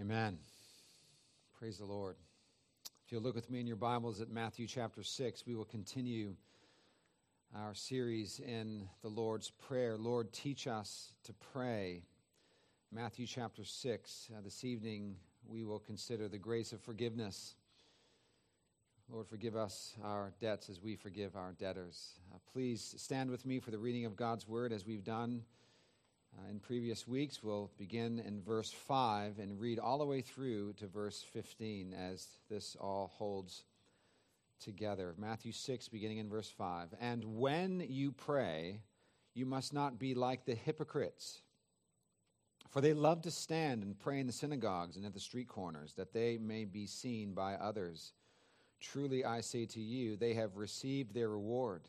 Amen. Praise the Lord. If you'll look with me in your Bibles at Matthew chapter 6, we will continue our series in the Lord's Prayer. Lord, teach us to pray. Matthew chapter 6. Uh, this evening, we will consider the grace of forgiveness. Lord, forgive us our debts as we forgive our debtors. Uh, please stand with me for the reading of God's word as we've done uh, in previous weeks. We'll begin in verse 5 and read all the way through to verse 15 as this all holds together. Matthew 6, beginning in verse 5. And when you pray, you must not be like the hypocrites, for they love to stand and pray in the synagogues and at the street corners, that they may be seen by others. Truly I say to you, they have received their reward.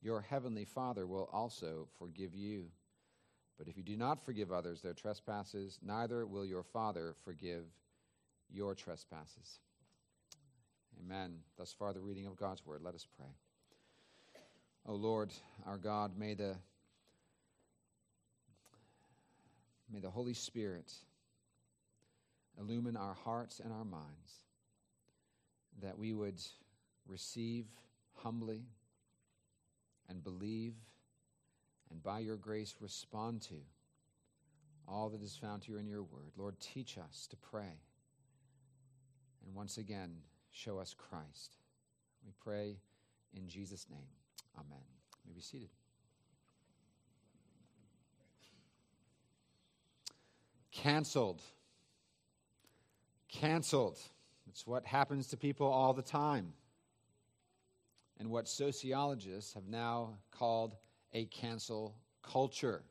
your heavenly Father will also forgive you. But if you do not forgive others their trespasses, neither will your Father forgive your trespasses. Amen. Thus far, the reading of God's word. Let us pray. O Lord, our God, may the, may the Holy Spirit illumine our hearts and our minds, that we would receive humbly and believe, and by your grace respond to all that is found here in your word. Lord, teach us to pray. And once again, show us Christ. We pray in Jesus' name. Amen. You may be seated. Canceled. Canceled. It's what happens to people all the time and what sociologists have now called a cancel culture.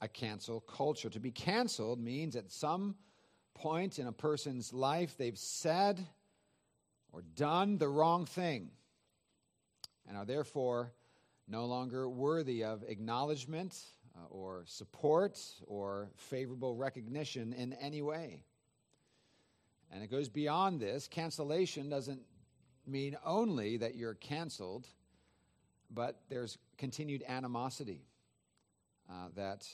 A cancel culture. To be canceled means at some point in a person's life they've said or done the wrong thing and are therefore no longer worthy of acknowledgement uh, or support or favorable recognition in any way. And it goes beyond this. Cancellation doesn't mean only that you're canceled, but there's continued animosity uh, that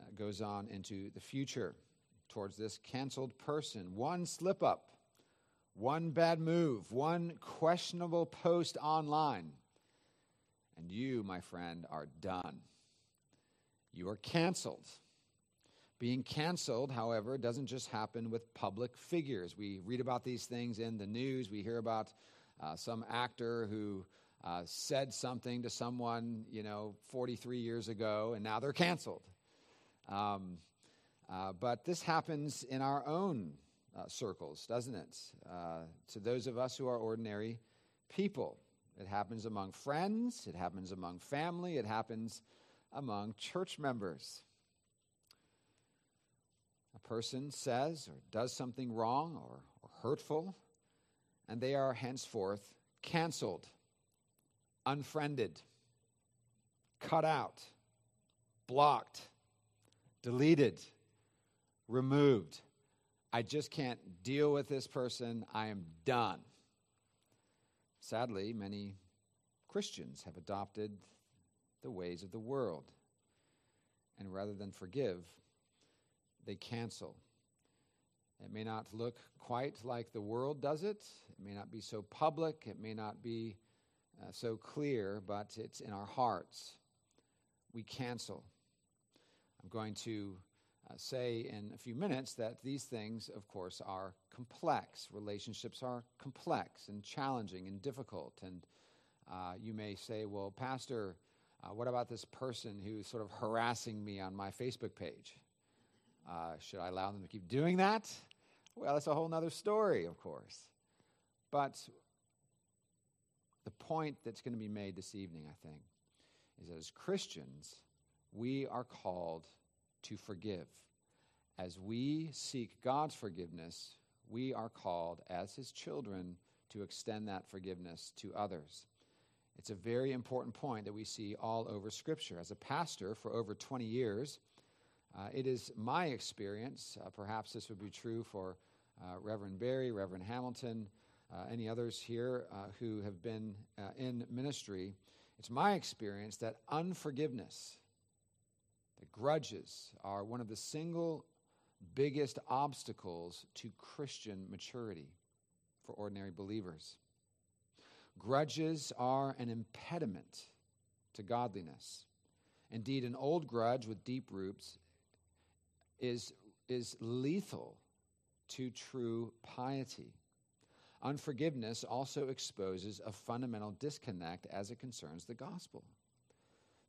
uh, goes on into the future towards this canceled person. One slip up, one bad move, one questionable post online, and you, my friend, are done. You are canceled. Being canceled, however, doesn't just happen with public figures. We read about these things in the news. We hear about uh, some actor who uh, said something to someone, you know, 43 years ago, and now they're canceled. Um, uh, but this happens in our own uh, circles, doesn't it? Uh, to those of us who are ordinary people. It happens among friends, it happens among family, it happens among church members person says or does something wrong or, or hurtful, and they are henceforth canceled, unfriended, cut out, blocked, deleted, removed. I just can't deal with this person. I am done. Sadly, many Christians have adopted the ways of the world. And rather than forgive, they cancel. It may not look quite like the world does it. It may not be so public. It may not be uh, so clear, but it's in our hearts. We cancel. I'm going to uh, say in a few minutes that these things, of course, are complex. Relationships are complex and challenging and difficult. And uh, you may say, well, Pastor, uh, what about this person who's sort of harassing me on my Facebook page? Uh, should I allow them to keep doing that? Well, that's a whole other story, of course. But the point that's going to be made this evening, I think, is that as Christians, we are called to forgive. As we seek God's forgiveness, we are called, as His children, to extend that forgiveness to others. It's a very important point that we see all over Scripture. As a pastor for over 20 years, uh, it is my experience, uh, perhaps this would be true for uh, Reverend Barry, Reverend Hamilton, uh, any others here uh, who have been uh, in ministry. It's my experience that unforgiveness, that grudges, are one of the single biggest obstacles to Christian maturity for ordinary believers. Grudges are an impediment to godliness. Indeed, an old grudge with deep roots is, is lethal to true piety. Unforgiveness also exposes a fundamental disconnect as it concerns the gospel.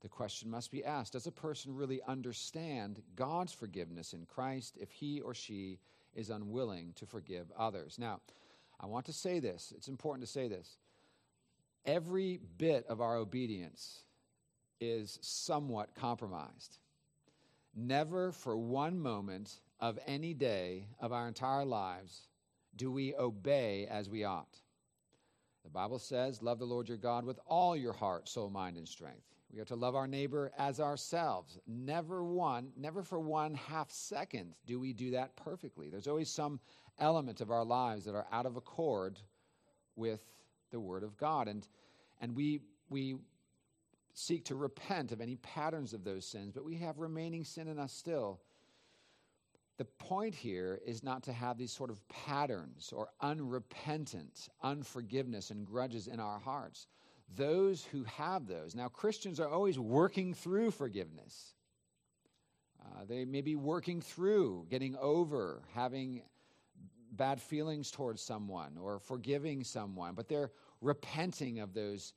The question must be asked Does a person really understand God's forgiveness in Christ if he or she is unwilling to forgive others? Now, I want to say this, it's important to say this. Every bit of our obedience is somewhat compromised. Never for one moment of any day of our entire lives do we obey as we ought. The Bible says, Love the Lord your God with all your heart, soul, mind, and strength. We are to love our neighbor as ourselves. Never one, never for one half second do we do that perfectly. There's always some element of our lives that are out of accord with the Word of God. And, and we, we seek to repent of any patterns of those sins, but we have remaining sin in us still. The point here is not to have these sort of patterns or unrepentant unforgiveness and grudges in our hearts. Those who have those. Now, Christians are always working through forgiveness. Uh, they may be working through getting over having bad feelings towards someone or forgiving someone, but they're repenting of those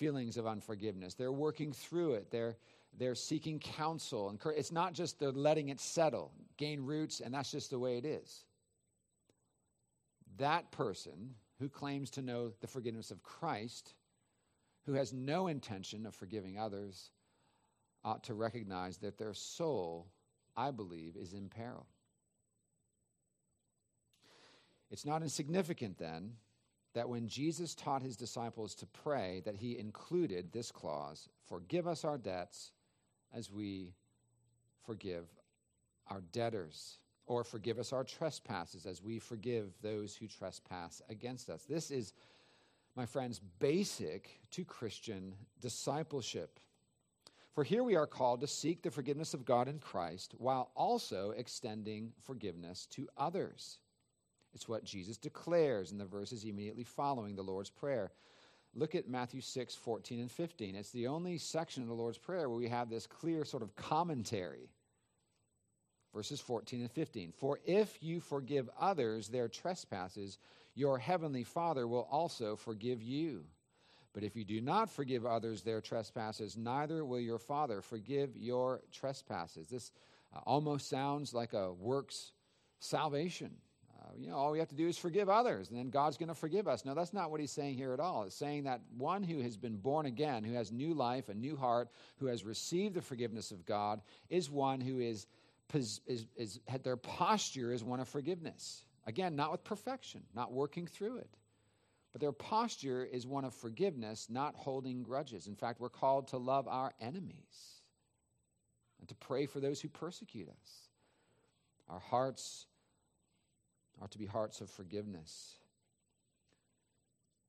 feelings of unforgiveness. They're working through it. They're, they're seeking counsel. And it's not just they're letting it settle, gain roots, and that's just the way it is. That person who claims to know the forgiveness of Christ, who has no intention of forgiving others, ought to recognize that their soul, I believe, is in peril. It's not insignificant then that when Jesus taught his disciples to pray that he included this clause, forgive us our debts as we forgive our debtors or forgive us our trespasses as we forgive those who trespass against us. This is my friends basic to Christian discipleship. For here we are called to seek the forgiveness of God in Christ while also extending forgiveness to others. It's what Jesus declares in the verses immediately following the Lord's Prayer. Look at Matthew 6, 14 and 15. It's the only section of the Lord's Prayer where we have this clear sort of commentary. Verses 14 and 15. For if you forgive others their trespasses, your heavenly Father will also forgive you. But if you do not forgive others their trespasses, neither will your Father forgive your trespasses. This uh, almost sounds like a works salvation Uh, you know, all we have to do is forgive others, and then God's going to forgive us. No, that's not what he's saying here at all. It's saying that one who has been born again, who has new life, a new heart, who has received the forgiveness of God, is one who is, is, is, is their posture is one of forgiveness. Again, not with perfection, not working through it. But their posture is one of forgiveness, not holding grudges. In fact, we're called to love our enemies and to pray for those who persecute us. Our hearts are to be hearts of forgiveness.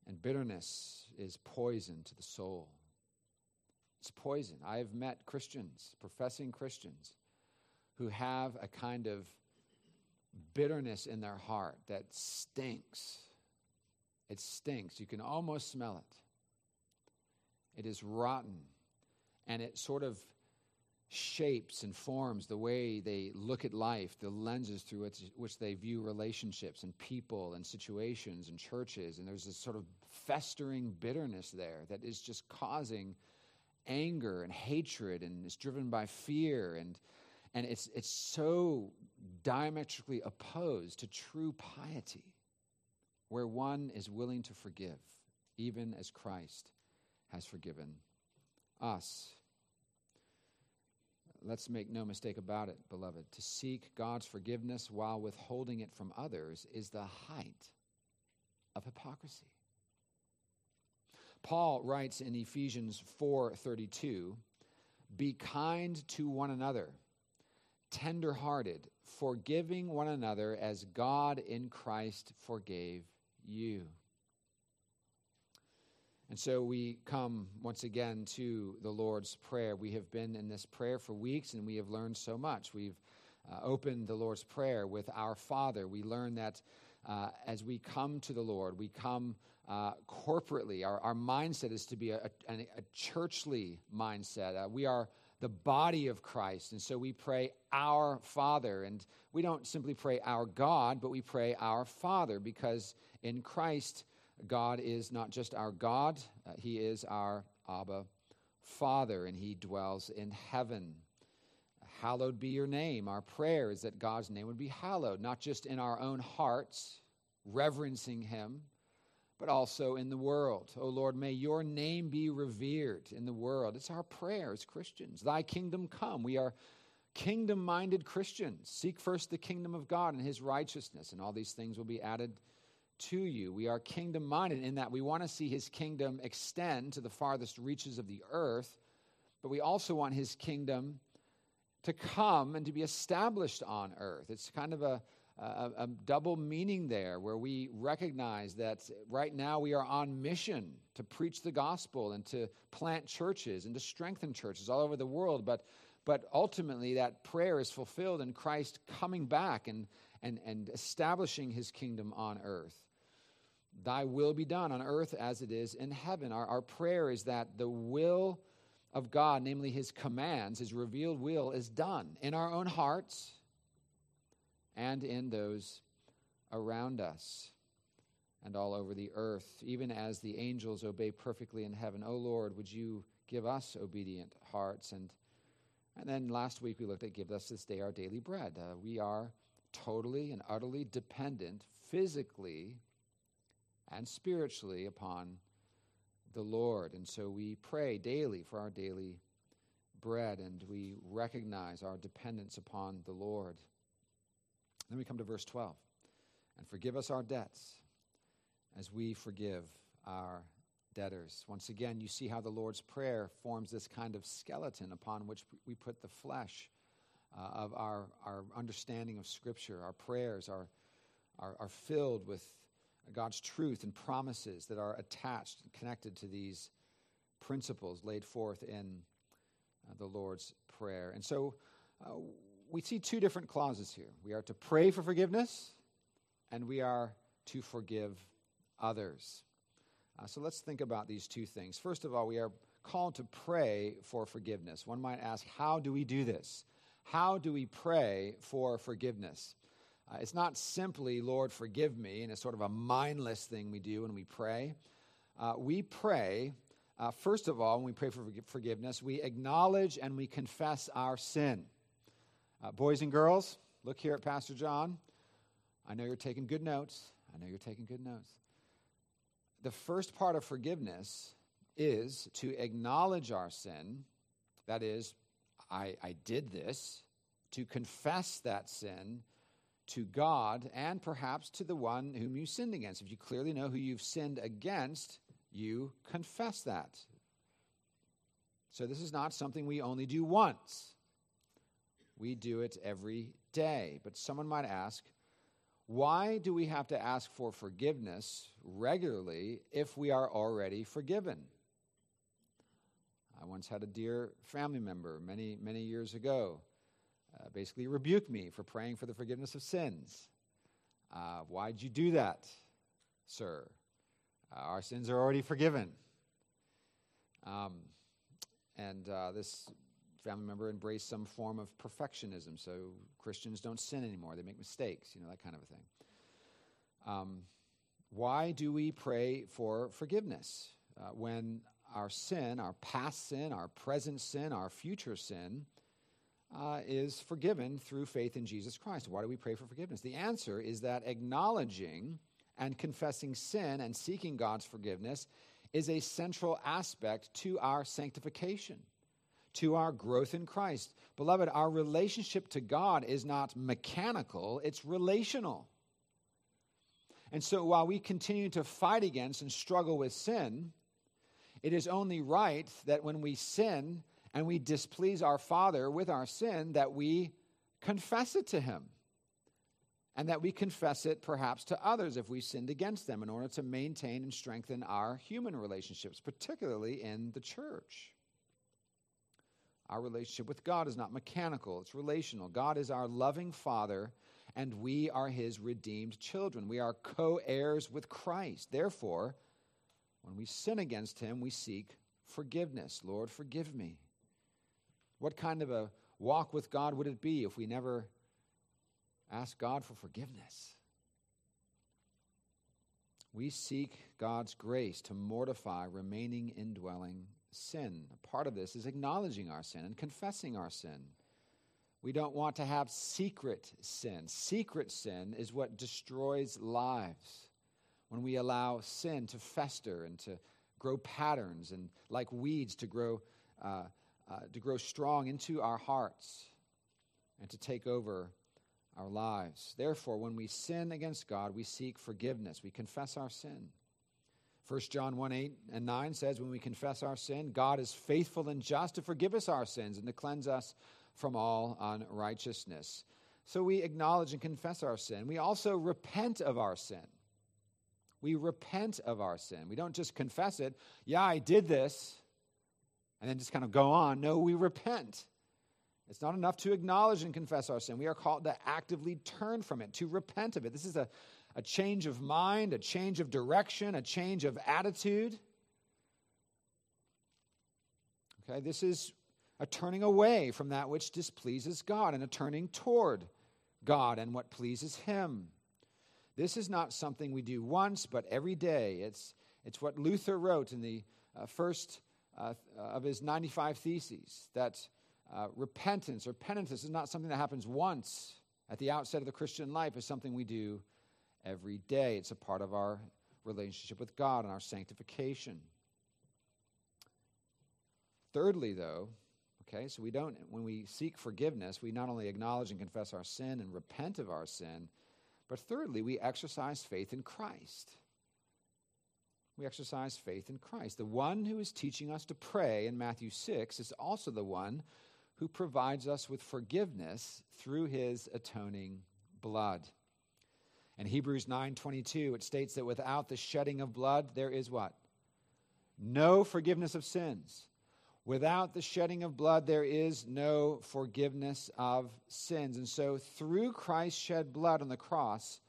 And bitterness is poison to the soul. It's poison. I have met Christians, professing Christians, who have a kind of bitterness in their heart that stinks. It stinks. You can almost smell it. It is rotten. And it sort of shapes and forms the way they look at life, the lenses through which, which they view relationships and people and situations and churches. And there's this sort of festering bitterness there that is just causing anger and hatred and is driven by fear and and it's it's so diametrically opposed to true piety where one is willing to forgive even as Christ has forgiven us let's make no mistake about it, beloved. To seek God's forgiveness while withholding it from others is the height of hypocrisy. Paul writes in Ephesians 4:32, "Be kind to one another, tender-hearted, forgiving one another as God in Christ forgave you." And so we come once again to the Lord's Prayer. We have been in this prayer for weeks and we have learned so much. We've uh, opened the Lord's Prayer with Our Father. We learn that uh, as we come to the Lord, we come uh, corporately. Our, our mindset is to be a, a, a churchly mindset. Uh, we are the body of Christ. And so we pray our Father. And we don't simply pray our God, but we pray our Father because in Christ, God is not just our God, uh, He is our Abba Father, and He dwells in heaven. Hallowed be your name. Our prayer is that God's name would be hallowed, not just in our own hearts, reverencing Him, but also in the world. Oh Lord, may your name be revered in the world. It's our prayer as Christians. Thy kingdom come. We are kingdom minded Christians. Seek first the kingdom of God and His righteousness, and all these things will be added to you. We are kingdom minded in that we want to see his kingdom extend to the farthest reaches of the earth, but we also want his kingdom to come and to be established on earth. It's kind of a, a, a, double meaning there where we recognize that right now we are on mission to preach the gospel and to plant churches and to strengthen churches all over the world. But, but ultimately, that prayer is fulfilled in Christ coming back and, and, and establishing his kingdom on earth. Thy will be done on earth as it is in heaven. Our, our prayer is that the will of God, namely his commands, his revealed will, is done in our own hearts and in those around us and all over the earth, even as the angels obey perfectly in heaven. O oh Lord, would you give us obedient hearts? And, and then last week we looked at give us this day our daily bread. Uh, we are totally and utterly dependent physically and spiritually upon the Lord. And so we pray daily for our daily bread and we recognize our dependence upon the Lord. Then we come to verse 12. And forgive us our debts as we forgive our debtors. Once again, you see how the Lord's Prayer forms this kind of skeleton upon which we put the flesh uh, of our, our understanding of Scripture. Our prayers are, are, are filled with God's truth and promises that are attached and connected to these principles laid forth in uh, the Lord's Prayer. And so uh, we see two different clauses here. We are to pray for forgiveness, and we are to forgive others. Uh, so let's think about these two things. First of all, we are called to pray for forgiveness. One might ask, how do we do this? How do we pray for forgiveness? Uh, it's not simply, Lord, forgive me, and it's sort of a mindless thing we do when we pray. Uh, we pray, uh, first of all, when we pray for forgiveness, we acknowledge and we confess our sin. Uh, boys and girls, look here at Pastor John. I know you're taking good notes. I know you're taking good notes. The first part of forgiveness is to acknowledge our sin. That is, I, I did this, to confess that sin to God and perhaps to the one whom you sinned against. If you clearly know who you've sinned against, you confess that. So this is not something we only do once. We do it every day. But someone might ask, why do we have to ask for forgiveness regularly if we are already forgiven? I once had a dear family member many, many years ago uh, basically rebuked me for praying for the forgiveness of sins. Uh, why'd you do that, sir? Uh, our sins are already forgiven. Um, and uh, this family member embraced some form of perfectionism, so Christians don't sin anymore; they make mistakes, you know that kind of a thing. Um, why do we pray for forgiveness uh, when our sin, our past sin, our present sin, our future sin, uh, is forgiven through faith in Jesus Christ? Why do we pray for forgiveness? The answer is that acknowledging and confessing sin and seeking God's forgiveness is a central aspect to our sanctification, to our growth in Christ. Beloved, our relationship to God is not mechanical, it's relational. And so while we continue to fight against and struggle with sin, it is only right that when we sin and we displease our Father with our sin, that we confess it to Him. And that we confess it perhaps to others if we sinned against them in order to maintain and strengthen our human relationships, particularly in the church. Our relationship with God is not mechanical, it's relational. God is our loving Father and we are his redeemed children. We are co heirs with Christ. Therefore, when we sin against him, we seek forgiveness. Lord, forgive me. What kind of a walk with God would it be if we never ask God for forgiveness? We seek God's grace to mortify remaining indwelling sin. A part of this is acknowledging our sin and confessing our sin. We don't want to have secret sin. Secret sin is what destroys lives. When we allow sin to fester and to grow patterns and, like weeds, to grow, uh, uh, to grow strong into our hearts and to take over our lives. Therefore, when we sin against God, we seek forgiveness. We confess our sin. 1 John 1 8 and 9 says, When we confess our sin, God is faithful and just to forgive us our sins and to cleanse us from all unrighteousness. So we acknowledge and confess our sin. We also repent of our sin. We repent of our sin. We don't just confess it, yeah, I did this, and then just kind of go on. No, we repent. It's not enough to acknowledge and confess our sin. We are called to actively turn from it, to repent of it. This is a, a change of mind, a change of direction, a change of attitude. Okay, this is a turning away from that which displeases God and a turning toward God and what pleases Him. This is not something we do once, but every day. It's, it's what Luther wrote in the uh, first uh, of his 95 Theses that uh, repentance or penitence is not something that happens once at the outset of the Christian life, it's something we do every day. It's a part of our relationship with God and our sanctification. Thirdly, though, Okay, so we don't, when we seek forgiveness, we not only acknowledge and confess our sin and repent of our sin, but thirdly, we exercise faith in Christ. We exercise faith in Christ. The one who is teaching us to pray in Matthew 6 is also the one who provides us with forgiveness through his atoning blood. In Hebrews 9:22 it states that without the shedding of blood there is what? No forgiveness of sins. Without the shedding of blood, there is no forgiveness of sins. And so, through Christ's shed blood on the cross,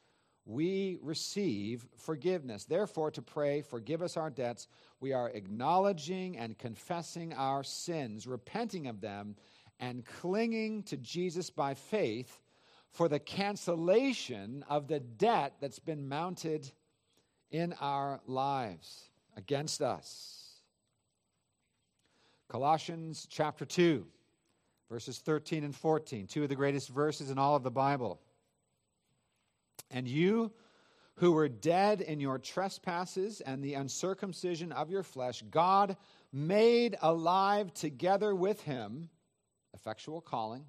we receive forgiveness. Therefore, to pray, forgive us our debts, we are acknowledging and confessing our sins, repenting of them, and clinging to Jesus by faith for the cancellation of the debt that's been mounted in our lives against us. Colossians chapter 2, verses 13 and 14, two of the greatest verses in all of the Bible. And you who were dead in your trespasses and the uncircumcision of your flesh, God made alive together with him, effectual calling,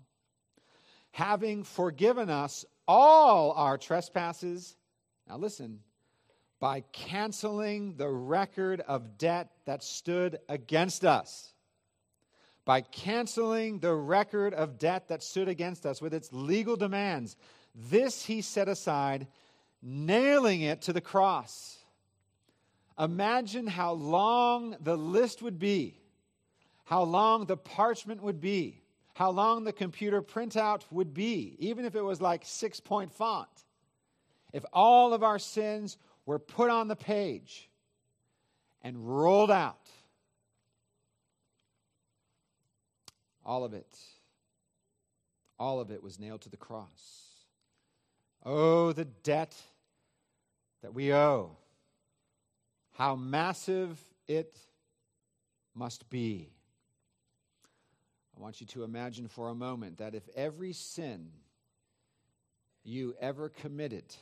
having forgiven us all our trespasses. Now listen, by canceling the record of debt that stood against us by canceling the record of debt that stood against us with its legal demands. This he set aside, nailing it to the cross. Imagine how long the list would be, how long the parchment would be, how long the computer printout would be, even if it was like six point font. If all of our sins were put on the page and rolled out All of it. All of it was nailed to the cross. Oh, the debt that we owe. How massive it must be. I want you to imagine for a moment that if every sin you ever committed,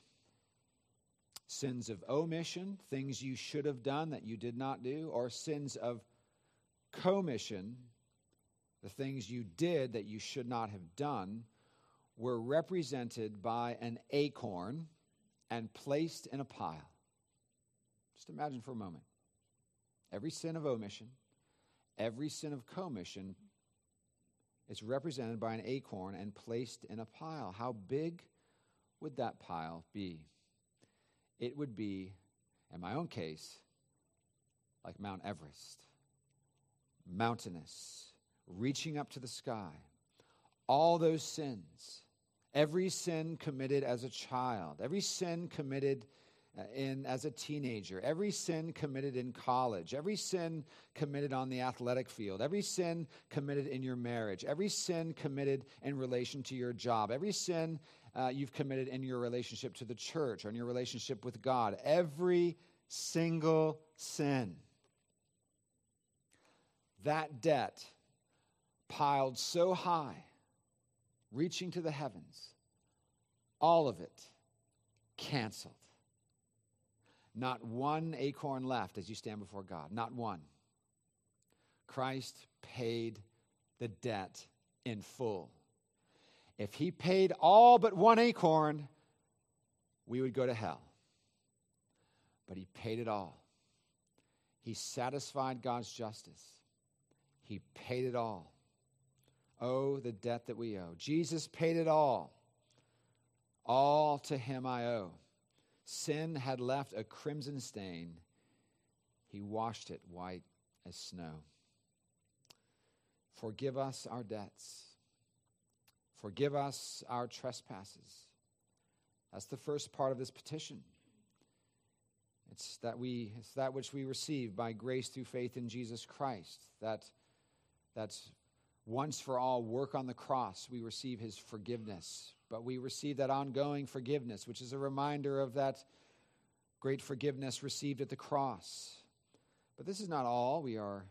sins of omission, things you should have done that you did not do, or sins of commission, the things you did that you should not have done, were represented by an acorn and placed in a pile. Just imagine for a moment. Every sin of omission, every sin of commission is represented by an acorn and placed in a pile. How big would that pile be? It would be, in my own case, like Mount Everest, mountainous, reaching up to the sky. All those sins, every sin committed as a child, every sin committed uh, in as a teenager, every sin committed in college, every sin committed on the athletic field, every sin committed in your marriage, every sin committed in relation to your job, every sin uh, you've committed in your relationship to the church or in your relationship with God, every single sin. That debt piled so high, reaching to the heavens, all of it canceled. Not one acorn left as you stand before God. Not one. Christ paid the debt in full. If he paid all but one acorn, we would go to hell. But he paid it all. He satisfied God's justice. He paid it all. Oh, the debt that we owe. Jesus paid it all. All to him I owe. Sin had left a crimson stain. He washed it white as snow. Forgive us our debts. Forgive us our trespasses. That's the first part of this petition. It's that we it's that which we receive by grace through faith in Jesus Christ. That that's once for all work on the cross, we receive his forgiveness. But we receive that ongoing forgiveness, which is a reminder of that great forgiveness received at the cross. But this is not all. We are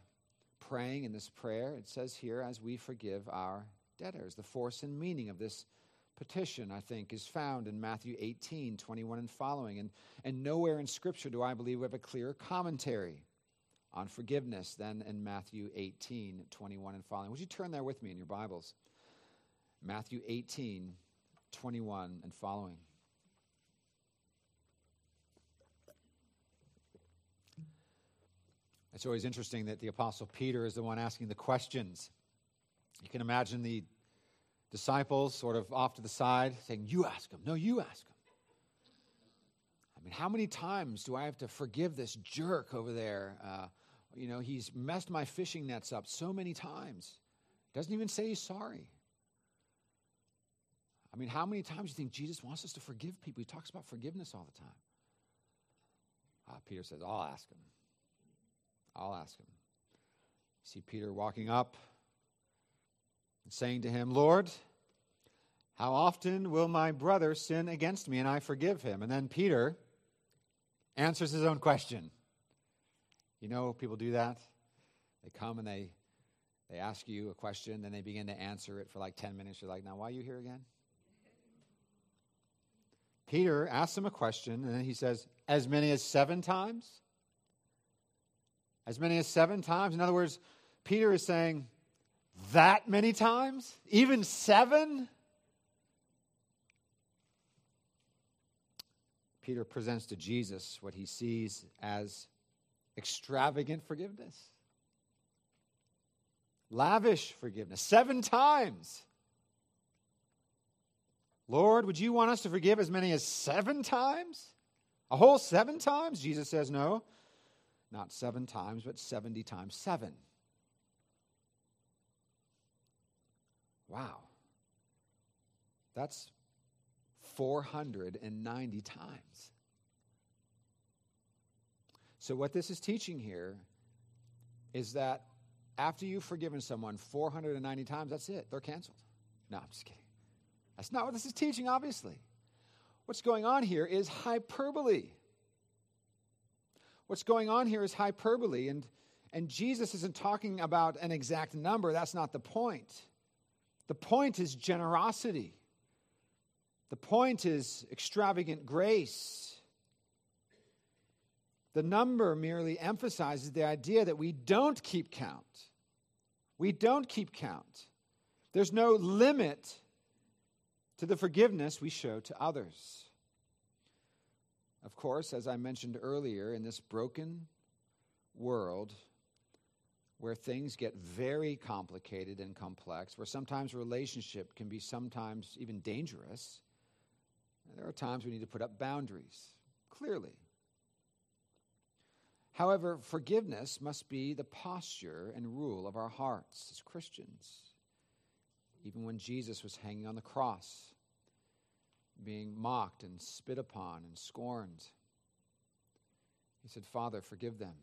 praying in this prayer. It says here, as we forgive our debtors. The force and meaning of this petition, I think, is found in Matthew 18, 21 and following. And, and nowhere in Scripture do I believe we have a clearer commentary on forgiveness than in Matthew 18, 21 and following. Would you turn there with me in your Bibles? Matthew 18, 21 and following. It's always interesting that the Apostle Peter is the one asking the questions. You can imagine the disciples sort of off to the side saying, You ask him. No, you ask him. I mean, how many times do I have to forgive this jerk over there? Uh, you know, he's messed my fishing nets up so many times. Doesn't even say he's sorry. I mean, how many times do you think Jesus wants us to forgive people? He talks about forgiveness all the time. Uh, Peter says, I'll ask him. I'll ask him. See Peter walking up, and saying to him, Lord, how often will my brother sin against me and I forgive him? And then Peter answers his own question. You know, people do that. They come and they, they ask you a question, then they begin to answer it for like 10 minutes. You're like, now, why are you here again? Peter asks him a question, and then he says, as many as seven times? As many as seven times? In other words, Peter is saying, that many times? Even seven? Peter presents to Jesus what he sees as extravagant forgiveness, lavish forgiveness, seven times. Lord, would you want us to forgive as many as seven times? A whole seven times? Jesus says, no, not seven times, but 70 times seven. Wow. That's 490 times. So, what this is teaching here is that after you've forgiven someone 490 times, that's it. They're canceled. No, I'm just kidding. That's not what this is teaching, obviously. What's going on here is hyperbole. What's going on here is hyperbole, and, and Jesus isn't talking about an exact number. That's not the point. The point is generosity, the point is extravagant grace. The number merely emphasizes the idea that we don't keep count. We don't keep count. There's no limit to the forgiveness we show to others. Of course, as I mentioned earlier, in this broken world where things get very complicated and complex, where sometimes relationship can be sometimes even dangerous, there are times we need to put up boundaries, clearly. However, forgiveness must be the posture and rule of our hearts as Christians even when Jesus was hanging on the cross, being mocked and spit upon and scorned. He said, Father, forgive them,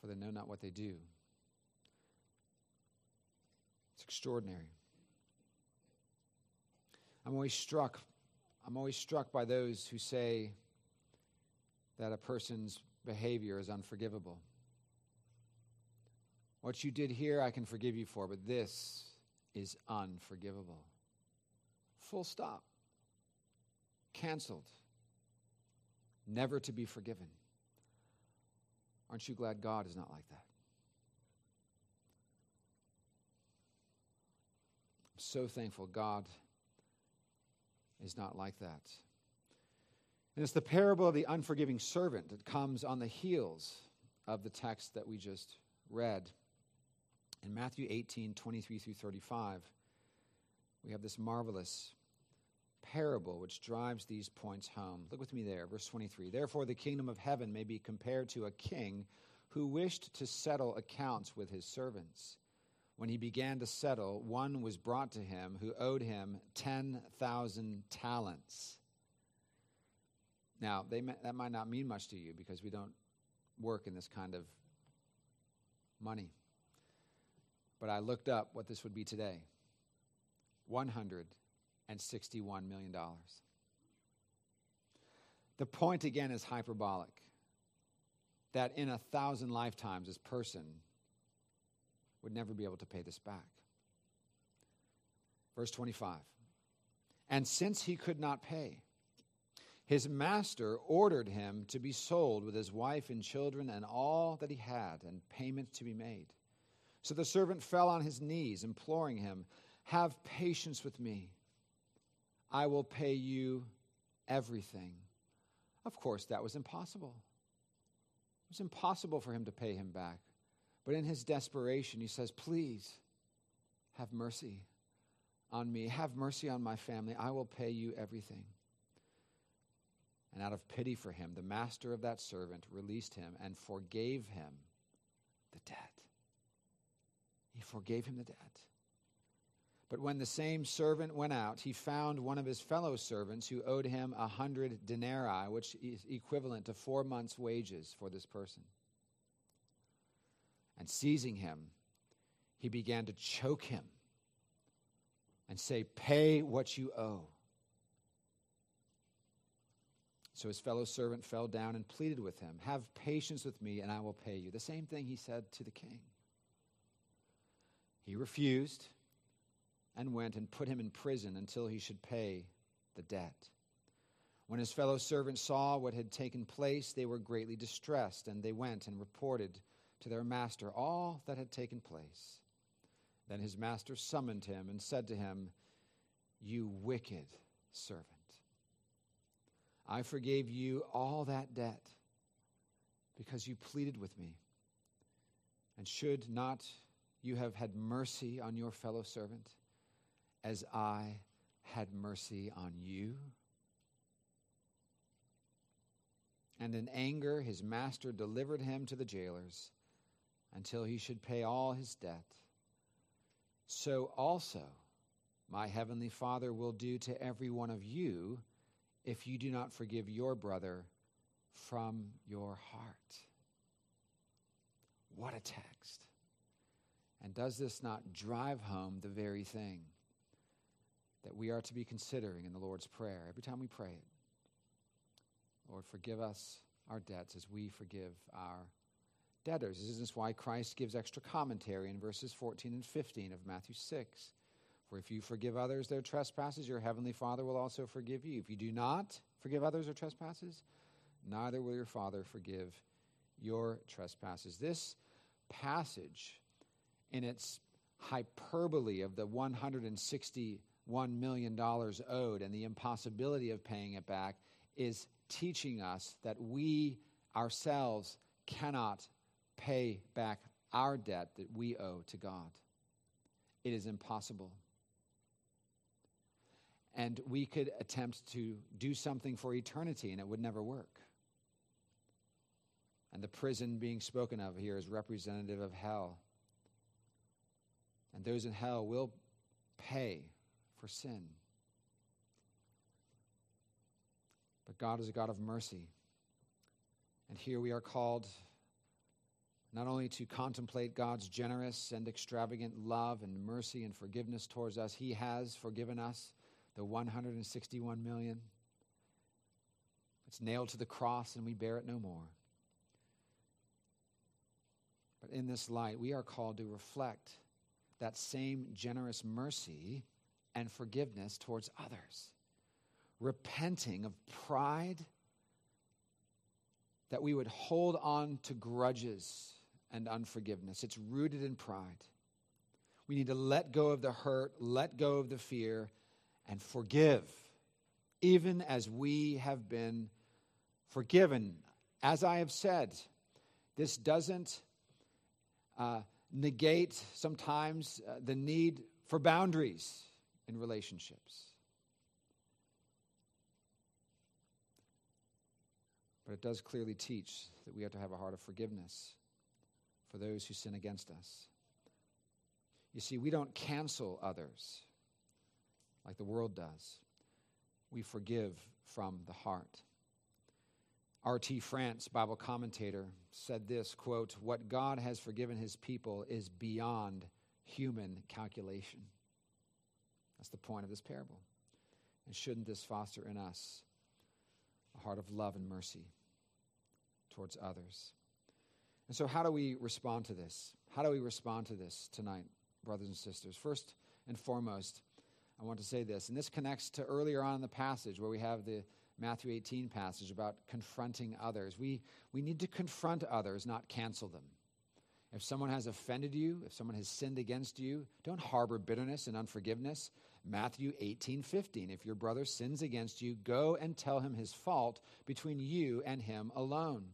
for they know not what they do. It's extraordinary. I'm always struck. I'm always struck by those who say that a person's behavior is unforgivable. What you did here, I can forgive you for, but this is unforgivable. Full stop. Canceled. Never to be forgiven. Aren't you glad God is not like that? I'm so thankful God is not like that. And it's the parable of the unforgiving servant that comes on the heels of the text that we just read. In Matthew 18, 23 through 35, we have this marvelous parable which drives these points home. Look with me there, verse 23. Therefore, the kingdom of heaven may be compared to a king who wished to settle accounts with his servants. When he began to settle, one was brought to him who owed him 10,000 talents. Now, may, that might not mean much to you because we don't work in this kind of money. But I looked up what this would be today $161 million. The point again is hyperbolic that in a thousand lifetimes, this person would never be able to pay this back. Verse 25. And since he could not pay, his master ordered him to be sold with his wife and children and all that he had, and payment to be made. So the servant fell on his knees, imploring him, Have patience with me. I will pay you everything. Of course, that was impossible. It was impossible for him to pay him back. But in his desperation, he says, Please have mercy on me. Have mercy on my family. I will pay you everything. And out of pity for him, the master of that servant released him and forgave him the debt. He forgave him the debt. But when the same servant went out, he found one of his fellow servants who owed him a hundred denarii, which is equivalent to four months' wages for this person. And seizing him, he began to choke him and say, Pay what you owe. So his fellow servant fell down and pleaded with him, Have patience with me, and I will pay you. The same thing he said to the king. He refused and went and put him in prison until he should pay the debt. When his fellow servants saw what had taken place, they were greatly distressed, and they went and reported to their master all that had taken place. Then his master summoned him and said to him, You wicked servant, I forgave you all that debt because you pleaded with me. And should not you have had mercy on your fellow servant as I had mercy on you? And in anger, his master delivered him to the jailers until he should pay all his debt. So also my heavenly Father will do to every one of you if you do not forgive your brother from your heart. What a text. And does this not drive home the very thing that we are to be considering in the Lord's Prayer every time we pray it? Lord, forgive us our debts as we forgive our debtors. Isn't this why Christ gives extra commentary in verses 14 and 15 of Matthew 6? For if you forgive others their trespasses, your heavenly Father will also forgive you. If you do not forgive others their trespasses, neither will your Father forgive your trespasses. This passage, in its hyperbole of the $161 million owed and the impossibility of paying it back, is teaching us that we ourselves cannot pay back our debt that we owe to God. It is impossible. And we could attempt to do something for eternity and it would never work. And the prison being spoken of here is representative of hell. And those in hell will pay for sin. But God is a God of mercy. And here we are called not only to contemplate God's generous and extravagant love and mercy and forgiveness towards us, He has forgiven us the 161 million. It's nailed to the cross and we bear it no more. But in this light, we are called to reflect that same generous mercy and forgiveness towards others repenting of pride, that we would hold on to grudges and unforgiveness. It's rooted in pride. We need to let go of the hurt, let go of the fear, and forgive, even as we have been forgiven. As I have said, this doesn't uh, negate sometimes uh, the need for boundaries in relationships. But it does clearly teach that we have to have a heart of forgiveness for those who sin against us. You see, we don't cancel others like the world does, we forgive from the heart. R.T. France, Bible commentator, said this quote, What God has forgiven his people is beyond human calculation. That's the point of this parable. And shouldn't this foster in us a heart of love and mercy towards others. And so, how do we respond to this? How do we respond to this tonight, brothers and sisters? First and foremost, I want to say this, and this connects to earlier on in the passage where we have the Matthew 18 passage about confronting others. We, we need to confront others, not cancel them. If someone has offended you, if someone has sinned against you, don't harbor bitterness and unforgiveness. Matthew 18, 15. If your brother sins against you, go and tell him his fault between you and him alone.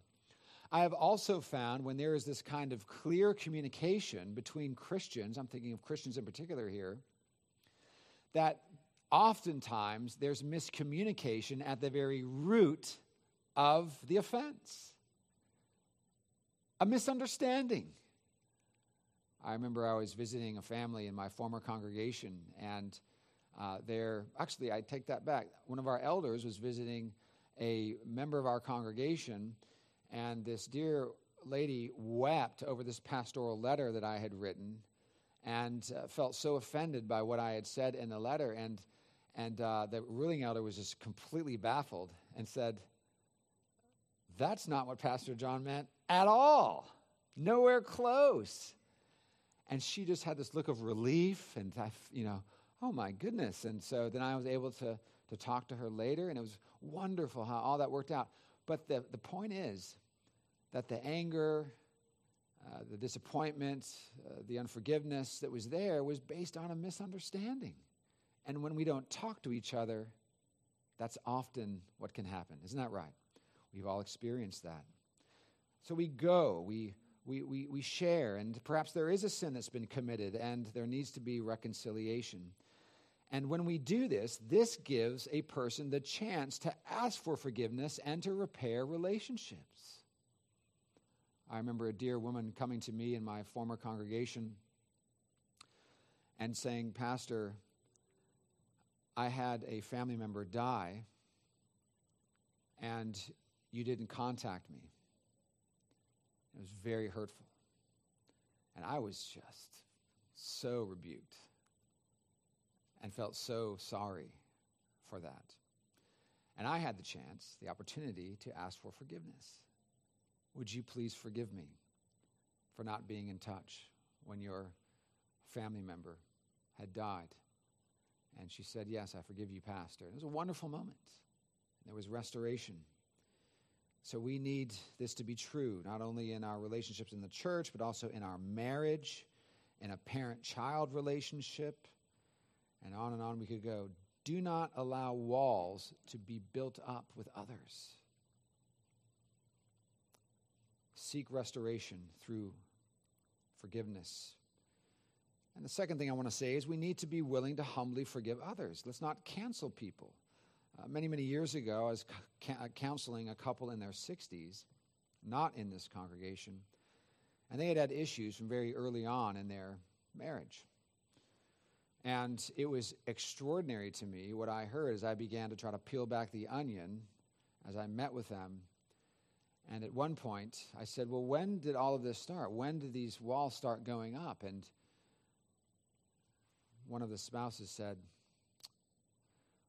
I have also found when there is this kind of clear communication between Christians, I'm thinking of Christians in particular here, that oftentimes there's miscommunication at the very root of the offense, a misunderstanding. I remember I was visiting a family in my former congregation, and uh, there, actually, I take that back. One of our elders was visiting a member of our congregation, and this dear lady wept over this pastoral letter that I had written and uh, felt so offended by what I had said in the letter. And, and uh, the ruling elder was just completely baffled and said, That's not what Pastor John meant at all. Nowhere close. And she just had this look of relief and, I, you know, oh my goodness. And so then I was able to, to talk to her later, and it was wonderful how all that worked out. But the, the point is that the anger, uh, the disappointment, uh, the unforgiveness that was there was based on a misunderstanding. And when we don't talk to each other, that's often what can happen. Isn't that right? We've all experienced that. So we go, we, we, we, we share, and perhaps there is a sin that's been committed, and there needs to be reconciliation. And when we do this, this gives a person the chance to ask for forgiveness and to repair relationships. I remember a dear woman coming to me in my former congregation and saying, Pastor, I had a family member die and you didn't contact me. It was very hurtful. And I was just so rebuked and felt so sorry for that. And I had the chance, the opportunity to ask for forgiveness. Would you please forgive me for not being in touch when your family member had died? And she said, Yes, I forgive you, Pastor. And it was a wonderful moment. There was restoration. So we need this to be true, not only in our relationships in the church, but also in our marriage, in a parent child relationship, and on and on we could go. Do not allow walls to be built up with others. Seek restoration through forgiveness. And the second thing I want to say is we need to be willing to humbly forgive others. Let's not cancel people. Uh, many, many years ago, I was ca- uh, counseling a couple in their 60s, not in this congregation, and they had had issues from very early on in their marriage. And it was extraordinary to me what I heard as I began to try to peel back the onion as I met with them. And at one point, I said, Well, when did all of this start? When did these walls start going up? And one of the spouses said,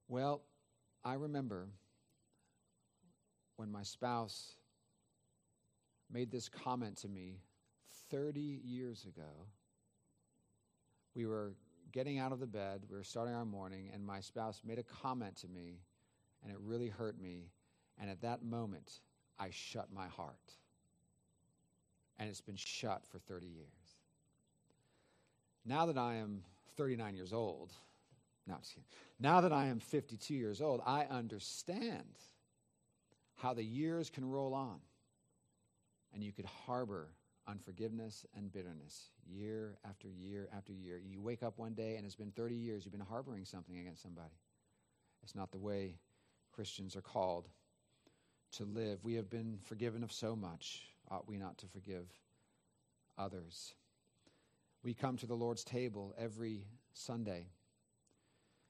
Well, I remember when my spouse made this comment to me 30 years ago. We were getting out of the bed, we were starting our morning, and my spouse made a comment to me, and it really hurt me. And at that moment, I shut my heart. And it's been shut for 30 years. Now that I am 39 years old, no, now that I am 52 years old, I understand how the years can roll on and you could harbor unforgiveness and bitterness year after year after year. You wake up one day and it's been 30 years you've been harboring something against somebody. It's not the way Christians are called to live. We have been forgiven of so much. Ought we not to forgive others? We come to the Lord's table every Sunday.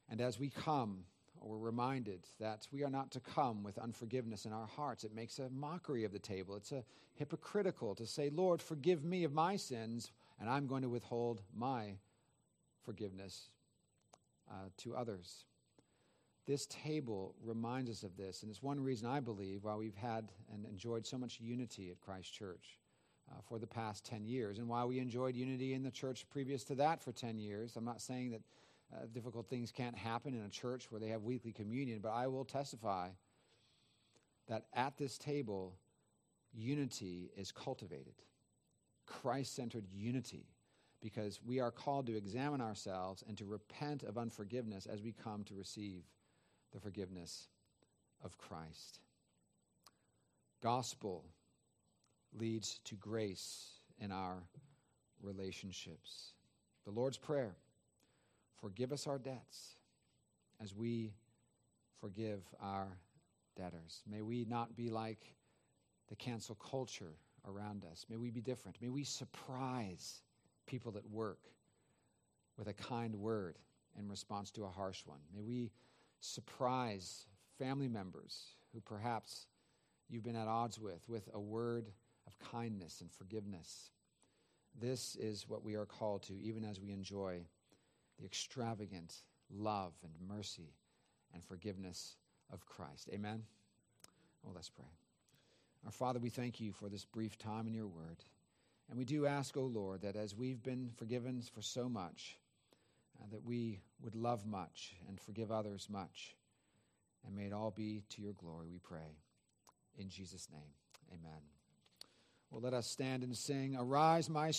And as we come, we're reminded that we are not to come with unforgiveness in our hearts. It makes a mockery of the table. It's a hypocritical to say, Lord, forgive me of my sins, and I'm going to withhold my forgiveness uh, to others. This table reminds us of this, and it's one reason I believe why we've had and enjoyed so much unity at Christ Church uh, for the past 10 years, and why we enjoyed unity in the church previous to that for 10 years. I'm not saying that uh, difficult things can't happen in a church where they have weekly communion, but I will testify that at this table, unity is cultivated. Christ centered unity, because we are called to examine ourselves and to repent of unforgiveness as we come to receive the forgiveness of Christ. Gospel leads to grace in our relationships. The Lord's Prayer Forgive us our debts as we forgive our debtors. May we not be like the cancel culture around us. May we be different. May we surprise people at work with a kind word in response to a harsh one. May we surprise family members who perhaps you've been at odds with with a word of kindness and forgiveness. This is what we are called to, even as we enjoy the extravagant love and mercy and forgiveness of Christ. Amen? Well, let's pray. Our Father, we thank you for this brief time in your word. And we do ask, O oh Lord, that as we've been forgiven for so much, uh, that we would love much and forgive others much. And may it all be to your glory, we pray. In Jesus' name, amen. Well, let us stand and sing, Arise, my